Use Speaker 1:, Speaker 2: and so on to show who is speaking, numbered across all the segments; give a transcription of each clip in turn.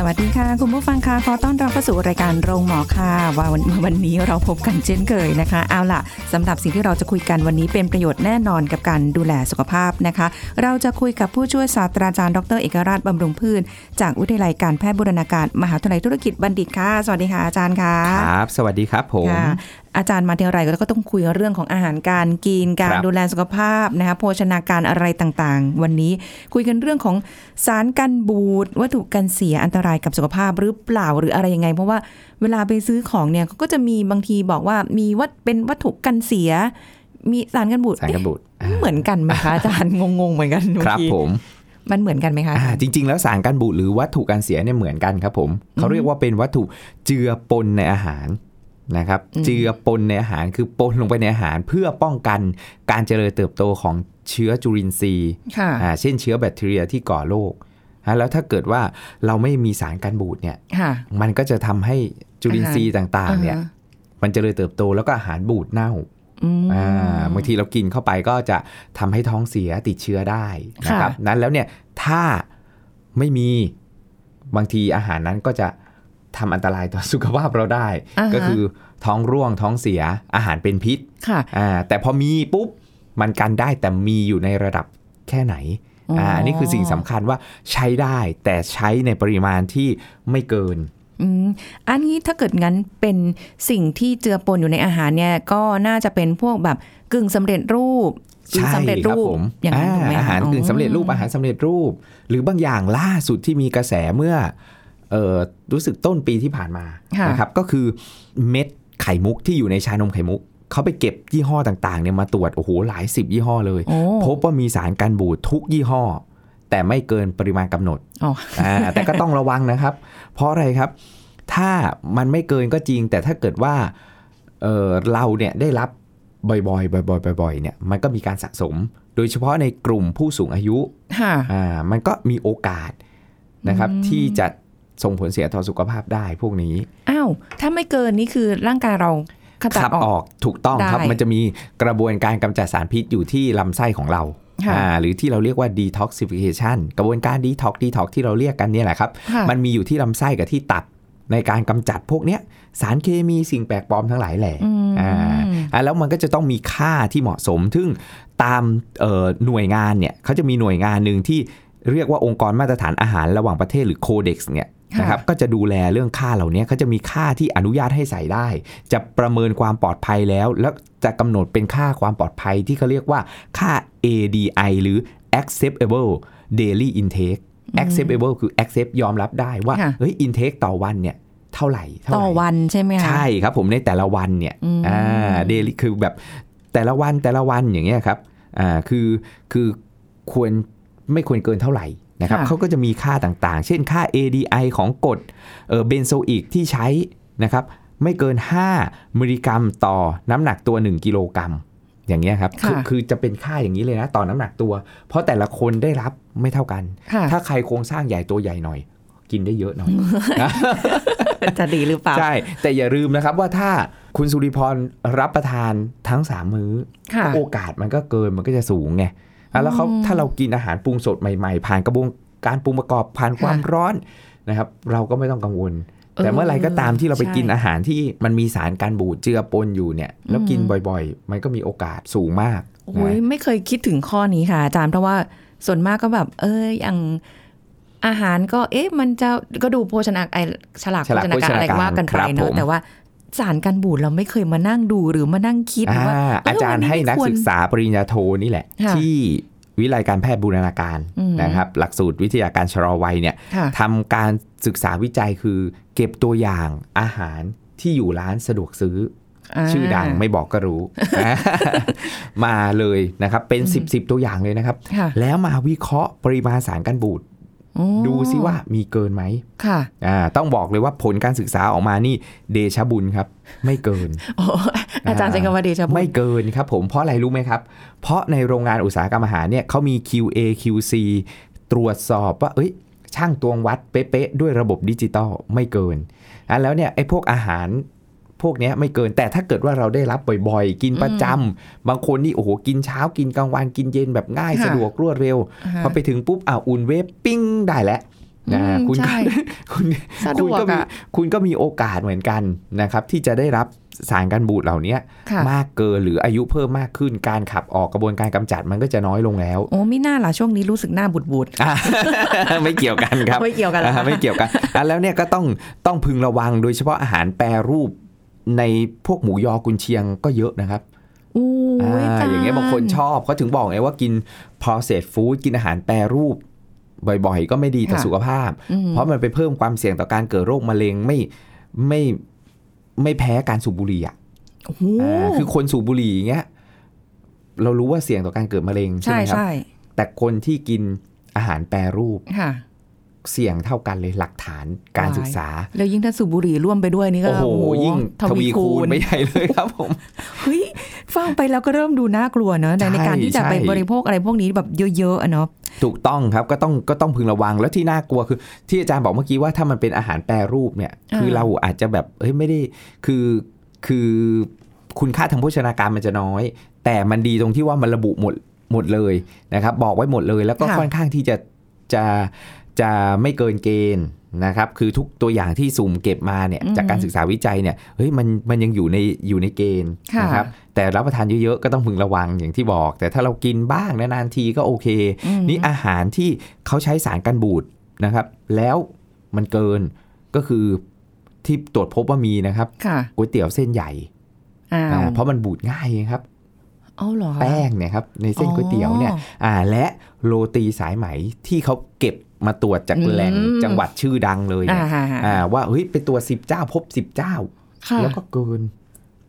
Speaker 1: สวัสดีค่ะ คุณผู้ฟังค่ะขอต้อนรับเข้าสู่รายการโรงหมอค่ะว่าวันวันนี้เราพบกันเช่นเคยนะคะ เอาล่ะสำหรับสิ่งที่เราจะคุยกันวันนี้เป็นประโยชน์แน่นอนกับการดูแลสุขภาพนะคะ เราจะคุยกับผู้ช่วยศาสตราจารย์ดรเอกราชบำรุงพืชจากวิทยาลัยการแพทย์บูรณาการมหาวิทยาลัยธุรกิจบัณฑิตค่ะ สวัสดีค่ะอาจารย์ค่ะ
Speaker 2: ครับ สวัสดีครับผม
Speaker 1: ค่ะอาจารย์มาทีไรก็ต้องคุยเรื่องของอาหารการกินการ
Speaker 2: ครับ
Speaker 1: ดูแลสุขภาพนะคะโภชนาการอะไรต่างๆ วันนี้คุยกันเรื่องของสารกันบูดวัตถุกันเสียอันตรายกับสุขภาพหรือเปล่าหรืออะไรยังไง เพราะว่าเวลาไปซื้อของเนี่ยเขาก็จะมีบางทีบอกว่ามีวัตเป็นวัตถุกันเสีย มีสารกันบูด
Speaker 2: สารกันบูด
Speaker 1: เอ๊ะเหมือนกันไหมคะอาจารย์งงๆเหมือนกันบาง
Speaker 2: ครับ
Speaker 1: ที
Speaker 2: ผม
Speaker 1: มันเหมือนกันไหมคะอา
Speaker 2: อ่า
Speaker 1: จารย์
Speaker 2: จริง ๆ แล้วสารกันบูดหรือวัตถุกันเสียเนี่ยเหมือนกันครับผมเขาเรียกว่าเป็นวัตถุเจือปนในอาหาร นะครับ
Speaker 1: อืม
Speaker 2: เจือปนในอาหารคือปนลงไปในอาหารเพื่อป้องกันการเจริญเติบโตของเชื้อจุลินทรีย์
Speaker 1: ค่ะ
Speaker 2: อ่าเช่นเชื้อแบคทีเรียที่ก่อโรคอ่าแล้วถ้าเกิดว่าเราไม่มีสารกันบูดเนี่ย
Speaker 1: ค่ะ
Speaker 2: มันก็จะทำให้จุลินทรีย์ต่างๆ เนี่ย
Speaker 1: อ่าฮะ
Speaker 2: มันเจริญเติบโตแล้วก็อาหารบูดเน่า
Speaker 1: อืม
Speaker 2: อ่าบางทีเรากินเข้าไปก็จะทำให้ท้องเสียติดเชื้อได้นะครับ
Speaker 1: ค่ะ
Speaker 2: นั้นแล้วเนี่ยถ้าไม่มีบางทีอาหารนั้นก็จะ ทำอันตรายต่อสุขภาพเราได้า
Speaker 1: ฮะ
Speaker 2: ก็คือท้องร่วงท้องเสียอาหารเป็นพิษ
Speaker 1: ค่ะ
Speaker 2: อ่าแต่พอมีปุ๊บมันกันได้แต่มีอยู่ในระดับแค่ไหนอ่าอันนี้คือสิ่งสำคัญว่าใช้ได้แต่ใช้ในปริมาณที่ไม่เกิน
Speaker 1: อืมอันนี้ถ้าเกิดงั้นเป็นสิ่งที่เจือปนอยู่ในอาหารเนี่ยก็น่าจะเป็นพวกแบบกึ่งสำเร็จรูปหรือ
Speaker 2: ใช่
Speaker 1: สำเร็จ
Speaker 2: ครับ
Speaker 1: รูป
Speaker 2: ผม
Speaker 1: อย่างนั้นถูกไหม
Speaker 2: อาหารกึ่งสำเร็จรูปอาหารสำเร็จรูป หรือบางอย่างล่าสุดที่มีกระแสเมื่อเออ รู้สึกต้นปีที่ผ่านมา
Speaker 1: ค่ะ
Speaker 2: นะครับก็คือเม็ดไข่มุกที่อยู่ในชานมไข่มุกเขาไปเก็บยี่ห้อต่างๆเนี่ยมาตรวจโอ้โหหลายสิบยี่ห้อเลย
Speaker 1: โอ้
Speaker 2: พบว่ามีสารกันบูดทุกยี่ห้อ แต่ไม่เกินปริมาณกำหนด
Speaker 1: อ๋อ
Speaker 2: อ่าแต่ก็ต้องระวังนะครับ เพราะอะไรครับ ถ้ามันไม่เกินก็จริง แต่ถ้าเกิดว่าเออเราเนี่ยได้รับบ่อยๆ บ่อยๆ บ่อยๆ เนี่ย มันก็มีการสะสม โดยเฉพาะในกลุ่มผู้สูงอายุ
Speaker 1: ค่ะ
Speaker 2: อ่ามันก็มีโอกาสนะครับ
Speaker 1: อืม
Speaker 2: ที่จะ ส่งผลเสียต่อสุขภาพได้พวกนี้
Speaker 1: อ้าว ถ้าไม่เกินนี่คือร่างกายเราขจัด
Speaker 2: ขับ
Speaker 1: อ
Speaker 2: อ
Speaker 1: อ
Speaker 2: อกกถูกต้องครับ
Speaker 1: ได้
Speaker 2: มันจะมีกระบวนการกำจัดสารพิษอยู่ที่ลำไส้ของเรา
Speaker 1: ค่ะ
Speaker 2: อ่าหรือที่เราเรียกว่า detoxification กระบวนการ detox detox ที่เราเรียกกันเนี่ยแหละครับ
Speaker 1: ค่ะ
Speaker 2: มันมีอยู่ที่ลำไส้กับที่ตับในการกำจัดพวกเนี้ยสารเคมีสิ่งแปลกปลอมทั้งหลายแหล่
Speaker 1: อืม
Speaker 2: อ่าอ่าแล้วมันก็จะต้องมีค่าที่เหมาะสมซึ่งตามเอ่อหน่วยงานเนี่ยเขาจะมีหน่วยงานหนึ่งที่เรียกว่าองค์กรมาตรฐานอาหารระหว่างประเทศหรือโคเด็กซ์เนี่ย
Speaker 1: ค่ะ
Speaker 2: นะครับก็จะดูแลเรื่องค่าเหล่านี้เขาจะมีค่าที่อนุญาตให้ใส่ได้ จะประเมินความปลอดภัยแล้ว แล้วจะกำหนดเป็นค่าความปลอดภัยที่เขาเรียกว่าค่า ADI หรือ acceptable daily intake acceptable คือ accept ยอมรับได้ว่า
Speaker 1: ค่ะ
Speaker 2: เฮ้ย intake ต่อวันเนี่ยเท่าไหร่เท่าไห
Speaker 1: ต่อ
Speaker 2: ร่
Speaker 1: วันใช่ไหมคะ
Speaker 2: ใช่ครับผมในแต่ละวันเนี่ย
Speaker 1: อืม
Speaker 2: อ่า daily คือแบบแต่ละวันแต่ละวันอย่างเงี้ยครับอ่าคือคือควรไม่ควรเกินเท่าไหร่ นะครับเขาก็จะมีค่าต่างๆ เช่นค่า ADI ของกรดเออเบนโซอิกที่ใช้นะครับไม่เกิน 5มิลลิกรัมต่อน้ำหนักตัว 1 กิโลกรัมอย่างเงี้ยครับคือ
Speaker 1: ค่ะ
Speaker 2: คือจะเป็นค่าอย่างนี้เลยนะต่อน้ำหนักตัว เพราะแต่ละคนได้รับไม่เท่ากัน
Speaker 1: ค่ะ
Speaker 2: ถ้าใครโครงสร้างใหญ่ตัวใหญ่หน่อย กินได้เยอะหน่อย
Speaker 1: จะดีหรือเปล่า
Speaker 2: ใช่ แต่อย่าลืมนะครับว่าถ้าคุณสุริพรรับประทานทั้งสามมื้อ
Speaker 1: ค่ะ
Speaker 2: โอกาสมันก็เกินมันก็จะสูงไงอะ แล้วเขา
Speaker 1: อืม
Speaker 2: ถ้าเรากินอาหารปรุงสดใหม่ๆ ผ่านกระบวนการปรุงประกอบผ่านความ
Speaker 1: ค่ะ
Speaker 2: ร้อนนะครับ เราก็ไม่ต้องกังวล
Speaker 1: เออ
Speaker 2: แต่เมื่อไหร่ก็ตามที่เราไป
Speaker 1: ใช่
Speaker 2: กินอาหารที่มันมีสารการบูดเจือปนอยู่เนี่ย แล้วกินบ่อยๆ มันก็มีโอกาสสูงมาก
Speaker 1: โอ้ย
Speaker 2: นะ
Speaker 1: ไม่เคยคิดถึงข้อนี้ค่ะอาจารย์เพราะว่าส่วนมากก็แบบ เอออย่างอาหารก็เอ๊ะมันจะก็ดูโภชนาไอฉลาก
Speaker 2: ฉ
Speaker 1: โภ
Speaker 2: ลาก
Speaker 1: ชนาการอะไร
Speaker 2: โภชนาการ
Speaker 1: ว่ากันไป
Speaker 2: ครับ
Speaker 1: เน
Speaker 2: ผ
Speaker 1: อะ
Speaker 2: ม
Speaker 1: แต่ว่า สารกันบูดเราไม่เคยมานั่งดูหรือมานั่งคิด
Speaker 2: อ่า
Speaker 1: ว่าเอา
Speaker 2: จารย์ให้นักศึกษาปริญญาโทนี่แหละ
Speaker 1: ค่ะ
Speaker 2: ที่วิทยาลัยการแพทย์บูรณาการ
Speaker 1: อืม
Speaker 2: นะครับ หลักสูตรวิทยาการชะลอวัยเนี่ย
Speaker 1: ค่ะ
Speaker 2: ทำการศึกษาวิจัยคือเก็บตัวอย่างอาหารที่อยู่ร้านสะดวกซื้ออชื่อดังไม่บอกก็รู้ มาเลยนะครับ เป็น 10บสตัวอย่างเลยนะครับ
Speaker 1: ค่ะ
Speaker 2: แล้วมาวิเคราะห์ปริมาณสารกันบูด
Speaker 1: โอ้
Speaker 2: ดูซิว่ามีเกินไหม
Speaker 1: ค่ะ
Speaker 2: อ่าต้องบอกเลยว่าผลการศึกษาออกมานี่เดชะบุญครับ ไม่เกิน
Speaker 1: โอ้อาจารย์ใช้คำว่าเดชะบุญ
Speaker 2: ไม่เกินครับผมเพราะอะไรรู้ไหมครับ เพราะในโรงงานอุตสาหกรรมอาหารเนี่ยเขามี QA QC ตรวจสอบว่าเอ้ยช่างตวงวัดเป๊ะๆด้วยระบบดิจิตอลไม่เกินอะแล้วเนี่ยไอ้พวกอาหาร พวกเนี้ยไม่เกินแต่ถ้าเกิดว่าเราได้รับบ่อยๆ กินประจำบางคนนี่โอ้โหกินเช้ากินกลางวันกินเย็นแบบง่าย
Speaker 1: ค่ะ
Speaker 2: สะดวกรวดเร็ว
Speaker 1: ค่ะ
Speaker 2: พอไปถึงปุ๊บอ่าอุ่นเวฟปิ้งได้แล้วนะ
Speaker 1: อืม
Speaker 2: คุณก็
Speaker 1: ใช่
Speaker 2: คุณ
Speaker 1: สะด
Speaker 2: คุ
Speaker 1: ว
Speaker 2: ณ
Speaker 1: ก
Speaker 2: ก็มี
Speaker 1: อะ
Speaker 2: คุณก็มีโอกาสเหมือนกันนะครับ ที่จะได้รับสารกันบูดเหล่านี้
Speaker 1: ค่ะ
Speaker 2: มากเกินหรืออายุเพิ่มมากขึ้นการขับออกกระบวนการกำจัดมันก็จะน้อยลงแล้ว
Speaker 1: โอ้ไม่น่าล่ะช่วงนี้รู้สึกหน้าบูดบูด
Speaker 2: อะไม่เกี่ยวกันครับ
Speaker 1: ไม่เกี่ยวกันเหรอ
Speaker 2: อ่าไม่เกี่ยวกันอะแล้วเนี่ยก็ต้องต้องพึงระวังโดยเฉพาะอาหารแปรรูป ในพวกหมูยอกุนเชียงก็เยอะนะครับ
Speaker 1: อู้
Speaker 2: อ่าย
Speaker 1: จร
Speaker 2: อย่างเงี้ยบางคนชอบเขาถึงบอกไงว่ากิน processed food กินอาหารแปรรูป บ่อยๆ ก็ไม่ดีต่อสุขภาพ
Speaker 1: อืม
Speaker 2: เพราะมันไปเพิ่มความเสี่ยงต่อการเกิดโรคมะเร็งไม่ไม่ไม่แพ้การสูบบุหรี่อะ
Speaker 1: โอ้โห
Speaker 2: อ่าคือคนสูบบุหรี่อย่างเงี้ยเรารู้ว่าเสี่ยงต่อการเกิดมะเร็งใช่
Speaker 1: ใช่
Speaker 2: ไหมครับ
Speaker 1: ใช่
Speaker 2: แต่คนที่กินอาหารแปรรูป
Speaker 1: ค่ะ
Speaker 2: เสี่ยงเท่ากันเลยหลักฐานการ
Speaker 1: ว้าย
Speaker 2: ศึกษา
Speaker 1: แล้วยิ่งถ้าสูบบุหรี่ร่วมไปด้วยนี่ก็
Speaker 2: โอ้โหยิ่งทวีคูณไม่ใหญ่เลยครับผม
Speaker 1: เฮ้ยฟังไปแล้วก็เริ่มดูน่ากลัวเนอะใน
Speaker 2: ใช่
Speaker 1: ในการที่จะไป
Speaker 2: ใช่
Speaker 1: บริโภคอะไรพวกนี้แบบเยอะๆอะเนาะ
Speaker 2: ถูกต้องครับก็ต้องก็ต้องพึงระวังแล้วที่น่ากลัวคือ ที่อาจารย์บอกเมื่อกี้ว่าถ้ามันเป็นอาหารแปรรูปเนี่ย
Speaker 1: อ่า
Speaker 2: คือเราอาจจะแบบเฮ้ยไม่ได้คือคือคุณค่าทางโภชนาการมันจะน้อย แต่มันดีตรงที่ว่ามันระบุหมดหมดเลยนะครับ บอกไว้หมดเลยแล้วก็ค่อนข้างที่จะจะ จะไม่เกินเกณฑ์นะครับคือทุกตัวอย่างที่สุ่มเก็บมาเนี่ยจากการศึกษาวิจัยเนี่ยเฮ้ยมันมันยังอยู่ในอยู่ในเกณฑ์นะครับแต่รับประทานเยอะๆก็ต้องพึงระวังอย่างที่บอก แต่ถ้าเรากินบ้างนานๆทีก็โอเค
Speaker 1: อืม
Speaker 2: นี่อาหารที่เขาใช้สารกันบูดนะครับ แล้วมันเกินก็คือที่ตรวจพบว่ามีนะครับ
Speaker 1: ค่ะ
Speaker 2: ก๋วยเตี๋ยวเส้นใหญ่
Speaker 1: อ้า
Speaker 2: อ่าวเพราะมันบูดง่ายครับ
Speaker 1: เอาเหรอคะ
Speaker 2: แป้งเนี่ยครับในเส้นก๋วยเตี๋ยวเนี่ย
Speaker 1: อ๋อ
Speaker 2: อ่าและโรตีสายไหมที่เขาเก็บ มาตรวจจาก
Speaker 1: อืม
Speaker 2: แหล่งจังหวัดชื่อดังเลย
Speaker 1: อ่า
Speaker 2: เนี่ย
Speaker 1: ฮะฮะ
Speaker 2: อ่าว่าเฮ้ยเป็นตัวสิบเจ้าพบสิบเจ้า
Speaker 1: ค่ะ
Speaker 2: แล้วก็เกิน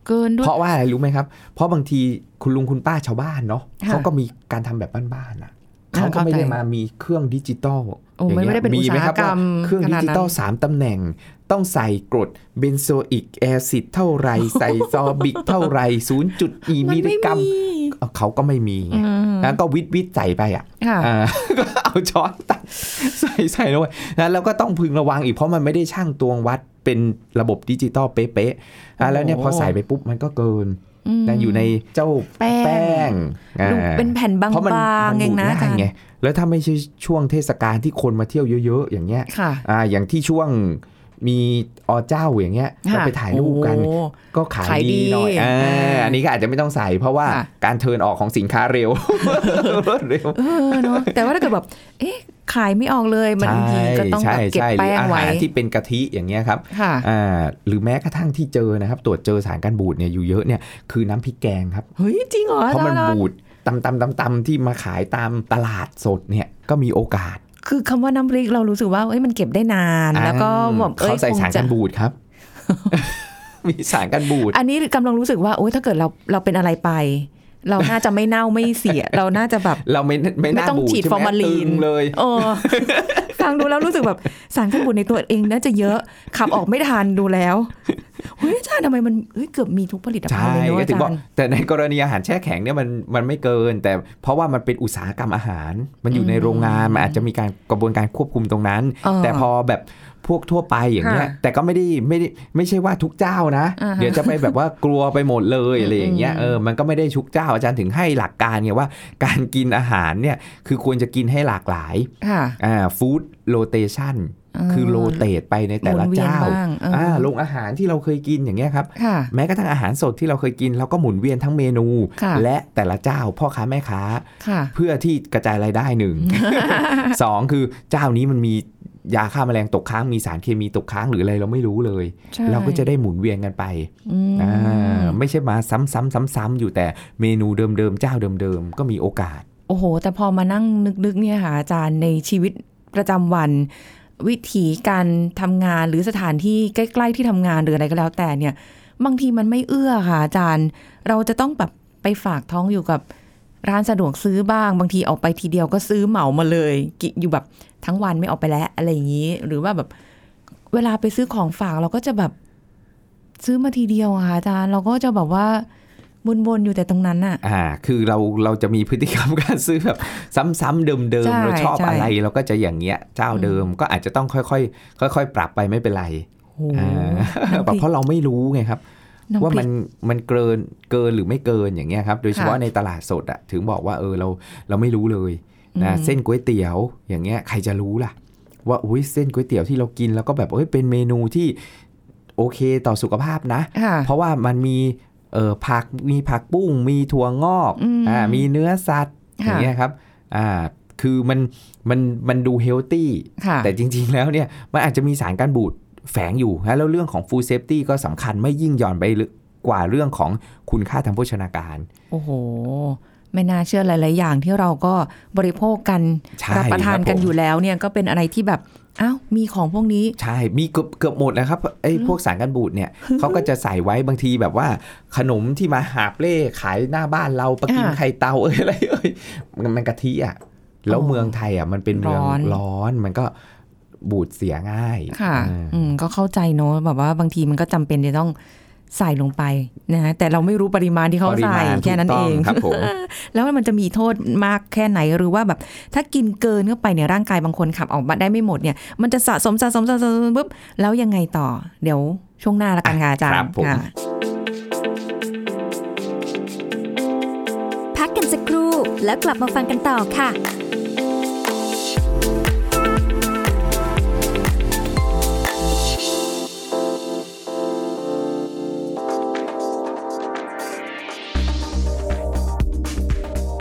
Speaker 1: เกินด้วย
Speaker 2: เพราะว่าอะไรรู้ไหมครับ เพราะบางทีคุณลุงคุณป้าชาวบ้านเนาะ
Speaker 1: ค่ะ
Speaker 2: เขาก็มีการทำแบบบ้านๆอะ
Speaker 1: ค่ะ
Speaker 2: เขาก็ไม่ได้
Speaker 1: เข้าใจ
Speaker 2: มามีเครื่องดิจิตอล
Speaker 1: โอ้ไม่
Speaker 2: อย่างเงี้ย
Speaker 1: ได้เป็นอุตสาห
Speaker 2: ไหคบ
Speaker 1: กรรม
Speaker 2: ว่าเครื่อง
Speaker 1: ข
Speaker 2: ดิ
Speaker 1: นาด
Speaker 2: จิ
Speaker 1: นั้น
Speaker 2: ตอลสามตำแหน่ง ต้องใส่กรดเบนโซอิกแอซิดเท่าไหรใส่ซอบิกเท่าไหรศูนย์จุดอี
Speaker 1: มัน
Speaker 2: มิลลิ
Speaker 1: ไม่
Speaker 2: กรัม
Speaker 1: มี
Speaker 2: เขาก็ไม่มีไง
Speaker 1: อืม
Speaker 2: แล้วก็วิทวิทใส่ไปอะ
Speaker 1: ค่ะ
Speaker 2: อ่าก็เอาช้อนตัก ใส่ใส่ลงไปนะแล้วก็ต้องพึงระวังอีกเพราะมันไม่ได้ช่างตวงวัดเป็นระบบดิจิตอลเป๊ะๆอะแล้วเนี่ย
Speaker 1: โอ้
Speaker 2: พอใส่ไปปุ๊บมันก็เกิน
Speaker 1: ม
Speaker 2: นะอยู่ในเจ้า
Speaker 1: แป้ง
Speaker 2: งอ่า
Speaker 1: ดูเป็นแผ่นบาง
Speaker 2: เพราะมัน
Speaker 1: ๆ
Speaker 2: มัน
Speaker 1: เองนะ
Speaker 2: ดูด
Speaker 1: อาจาร
Speaker 2: ง่าย
Speaker 1: ย์
Speaker 2: ไงแล้วถ้าไม่ใช่ช่วงเทศกาลที่คนมาเที่ยวเยอะๆ อย่างเงี้ย
Speaker 1: ค่ะ
Speaker 2: อ่าอย่างที่ช่วงมีอเจ้าอย่างเงี้ยก็
Speaker 1: ค่ะ
Speaker 2: ไปถ่ายรูปกัน
Speaker 1: โอ้
Speaker 2: ก็ขาย
Speaker 1: ขายดี
Speaker 2: ดีหน่อยอ่า
Speaker 1: อ่า
Speaker 2: อันนี้ก็อาจจะไม่ต้องใส่เพราะว่า
Speaker 1: ค่ะ
Speaker 2: การเทิร์นออกของสินค้าเร็วรวดเร็ว
Speaker 1: เออเนาะแต่ว่าถ้าเกิดแบบเอ๊ะ ขายไม่ออกเลยมันบางทีก็ต้อง
Speaker 2: ใช่
Speaker 1: แบบเก็บ
Speaker 2: ใช่หรื
Speaker 1: แป้
Speaker 2: องอา
Speaker 1: ไว้
Speaker 2: หารที่เป็นกะทิอย่างเงี้ยครับ
Speaker 1: ค่ะ
Speaker 2: อ่าหรือแม้กระทั่งที่เจอนะครับ ตรวจเจอสารกันบูดเนี่ยอยู่เยอะเนี่ยคือน้ำพริกแกงครับ
Speaker 1: เฮ้ยจริงเหรอ
Speaker 2: เพราะมัน
Speaker 1: อจย์
Speaker 2: บูดตำตำตำตำที่มาขายตามตลาดสดเนี่ยก็มีโอกาส
Speaker 1: คือคำว่าน้ำพริกเรารู้สึกว่าเอ้ยมันเก็บได้นานแล้วก็แบบอ้ย
Speaker 2: เขาใส่
Speaker 1: คง
Speaker 2: สาร
Speaker 1: จะ
Speaker 2: กันบูดครับมีสารกันบูด
Speaker 1: อันนี้กำลังรู้สึกว่าโอ๊ยถ้าเกิดเราเราเป็นอะไรไป เราน่าจะไม่เน่าไม่เสีย เราน่าจะแบบ
Speaker 2: เราไม่ไม่
Speaker 1: ไม่
Speaker 2: น่า
Speaker 1: ต้อง
Speaker 2: บูด
Speaker 1: ฉีด
Speaker 2: ใช่ไห
Speaker 1: ฟอร์มาลีน
Speaker 2: ตึงเลย
Speaker 1: เออฟังดูแล้วรู้สึกแบบสารกันบูดในตัวเองน่าจะเยอะขับออกไม่ทันดูแล้วเฮ้ยอาจารย์ทำไมมันเฮ้ยเกือบมีทุกผลิตภัณ
Speaker 2: ใช่
Speaker 1: ฑ์เลยเนอะ
Speaker 2: ก็
Speaker 1: อา
Speaker 2: ถึง
Speaker 1: จา
Speaker 2: บอก
Speaker 1: รย์
Speaker 2: แต่ในกรณีอาหารแช่แข็งเนี่ยมันมันไม่เกิน แต่เพราะว่ามันเป็นอุตสาหกรรมอาหาร มันอยู่ในโรงงานมันอาจจะมีการกระบวนการควบคุมตรงนั้น
Speaker 1: เออ
Speaker 2: แต่พอแบบ พวกทั่วไปอย่างเงี้ย
Speaker 1: ค่ะ
Speaker 2: แต่ก็ไม่ได้ไม่ได้ไม่ใช่ว่าทุกเจ้านะ
Speaker 1: อ่าฮะ
Speaker 2: เดี๋ยวจะไปแบบว่ากลัวไปหมดเลยอะไรอย่างเงี้ย
Speaker 1: อืม
Speaker 2: เออมันก็ไม่ได้ทุกเจ้าอาจารย์ถึงให้หลักการไงว่า การกินอาหารเนี่ยคือควรจะกินให้หลากหลาย
Speaker 1: ค่ะ
Speaker 2: อ่าฟู้ดโรเตชันคือโรเตทไปในแต่ละ
Speaker 1: หมุนเวียน
Speaker 2: เจ้า
Speaker 1: บ้างเอออ่
Speaker 2: อ่าโรงอาหารที่เราเคยกินอย่างเงี้ยครับ
Speaker 1: ค่ะ
Speaker 2: แม้กระทั่งอาหารสดที่เราเคยกินเราก็หมุนเวียนทั้งเมนู
Speaker 1: ค่ะ
Speaker 2: และแต่ละเจ้าพ่อค้าแม่ค้า
Speaker 1: ค่ะ
Speaker 2: เพื่อที่กระจายรายได้หนึ่งสองคือเจ้านี้มันมี ยาฆ่าแมลงตกค้างมีสารเคมีตกค้างหรืออะไรเราไม่รู้เลย
Speaker 1: ใช่
Speaker 2: เราก็จะได้หมุนเวียนกันไป
Speaker 1: อืม
Speaker 2: อ่าไม่ใช่มาซ้ำๆซ้ำๆอยู่แต่เมนูเดิมๆเจ้าเดิมๆก็มีโอกาส
Speaker 1: โอ้โห แต่พอมานั่งนึกๆเนี่ยค่ะอาจารย์ในชีวิตประจำวัน วิถีการทำงานหรือสถานที่ใกล้ๆที่ทำงานหรืออะไรก็แล้วแต่เนี่ย บางทีมันไม่เอื้อค่ะอาจารย์ เราจะต้องแบบไปฝากท้องอยู่กับร้านสะดวกซื้อบ้าง บางทีออกไปทีเดียวก็ซื้อเหมามาเลยกิอยู่แบบ ทั้งวันไม่ออกไปแล้วอะไรอย่างนี้ หรือว่าแบบเวลาไปซื้อของฝากเราก็จะแบบซื้อมาทีเดียวอะค่ะอาจารย์เราก็จะแบบว่าวนๆอยู่แต่ตรงนั้นอะ
Speaker 2: อ่า คือเราเราจะมีพฤติกรรมการซื้อแบบซ้ำๆเดิม
Speaker 1: ใช่
Speaker 2: ๆเราชอบ
Speaker 1: ใช่
Speaker 2: อะไรเราก็จะอย่างเงี้ยเจ้าเดิมก็อาจจะต้องค่อยๆค่อย ๆ ปรับไปไม่เป็นไร
Speaker 1: โอ้โห
Speaker 2: อ่า
Speaker 1: น้ำพริก
Speaker 2: เพราะเราไม่รู้ไงครับ
Speaker 1: น้ำพริก
Speaker 2: ว่ามันมันเกินเกินหรือไม่เกินอย่างเงี้ยครับ โดยเฉพาะ
Speaker 1: ค่ะ
Speaker 2: ในตลาดสดอะถึงบอกว่าเออเราเราไม่รู้เลย นะ
Speaker 1: อืม
Speaker 2: เส้นก๋วยเตี๋ยวอย่างเงี้ยใครจะรู้ล่ะ ว่าอุ้ยเส้นก๋วยเตี๋ยวที่เรากินแล้วก็แบบเอ้ยเป็นเมนูที่โอเคต่อสุขภาพนะ
Speaker 1: ค่ะ
Speaker 2: เพราะว่ามันมีเอ่อผักมีผักบุ้ง มีถั่วงอก
Speaker 1: อืม
Speaker 2: อ่ามีเนื้อสัตว์อ
Speaker 1: ค่ะ
Speaker 2: ย่างเงี้ยครับอ่าคือมันมันมันดู healthy
Speaker 1: ค่ะ
Speaker 2: แต่จริง ๆ แล้วเนี่ยมันอาจจะมีสารกันบูดแฝงอยู่นะแล้วเรื่องของฟู d เซฟตี้ก็สำคัญไม่ยิ่งหย่อนไปกว่าเรื่องของคุณค่าทางโภชนาการ
Speaker 1: โอ้โห ไม่น่าเชื่อหลาย ๆ อย่างที่เราก็บริโภคกัน
Speaker 2: ใช่
Speaker 1: รับประทานกันอยู่แล้วครับผมเนี่ยก็เป็นอะไรที่แบบอ้าวมีของพวกนี้
Speaker 2: ใช่ มีเกือบเกือบหมดแล้วครับไอ้พวกสารกันบูดเนี่ยเขาก็จะใส่ไว้บางทีแบบว่า ขนมที่มาหาบเร่ขายหน้าบ้านเราปะกิน
Speaker 1: อ่า
Speaker 2: ไข่เต่าเอ้ยอะไรเอ้ยมันมันกะทิอะแล้ว
Speaker 1: อ๋อ
Speaker 2: เมืองไทยอะมันเป็นเมือง
Speaker 1: ร้อน
Speaker 2: ร้อนมันก็บูดเสียง่าย
Speaker 1: ค่ะ
Speaker 2: อ่า
Speaker 1: อืมก็เข้าใจเนอะแบบว่าบางทีมันก็จำเป็นจะต้อง ใส่ลงไปนะฮะแต่เราไม่รู้ปริมาณที่เขา
Speaker 2: ปริ
Speaker 1: ใส่
Speaker 2: มาณ
Speaker 1: แค่นั้น
Speaker 2: ถูก
Speaker 1: เอ
Speaker 2: ต้
Speaker 1: ง
Speaker 2: ครับผม
Speaker 1: แล้วมันจะมีโทษมากแค่ไหนหรือว่าแบบ ถ้ากินเกินเข้าไปเนี่ยร่างกายบางคนขับออกมาได้ไม่หมดเนี่ยมันจะสะสมสะสมสะสมปุ๊บแล้วยังไงต่อ เดี๋ยวช่วงหน้าละกันค่ะอาจาร
Speaker 2: ครั
Speaker 1: ย์
Speaker 2: บผม
Speaker 1: ค่ะ
Speaker 3: พักกันสักครู่แล้วกลับมาฟังกันต่อค่ะ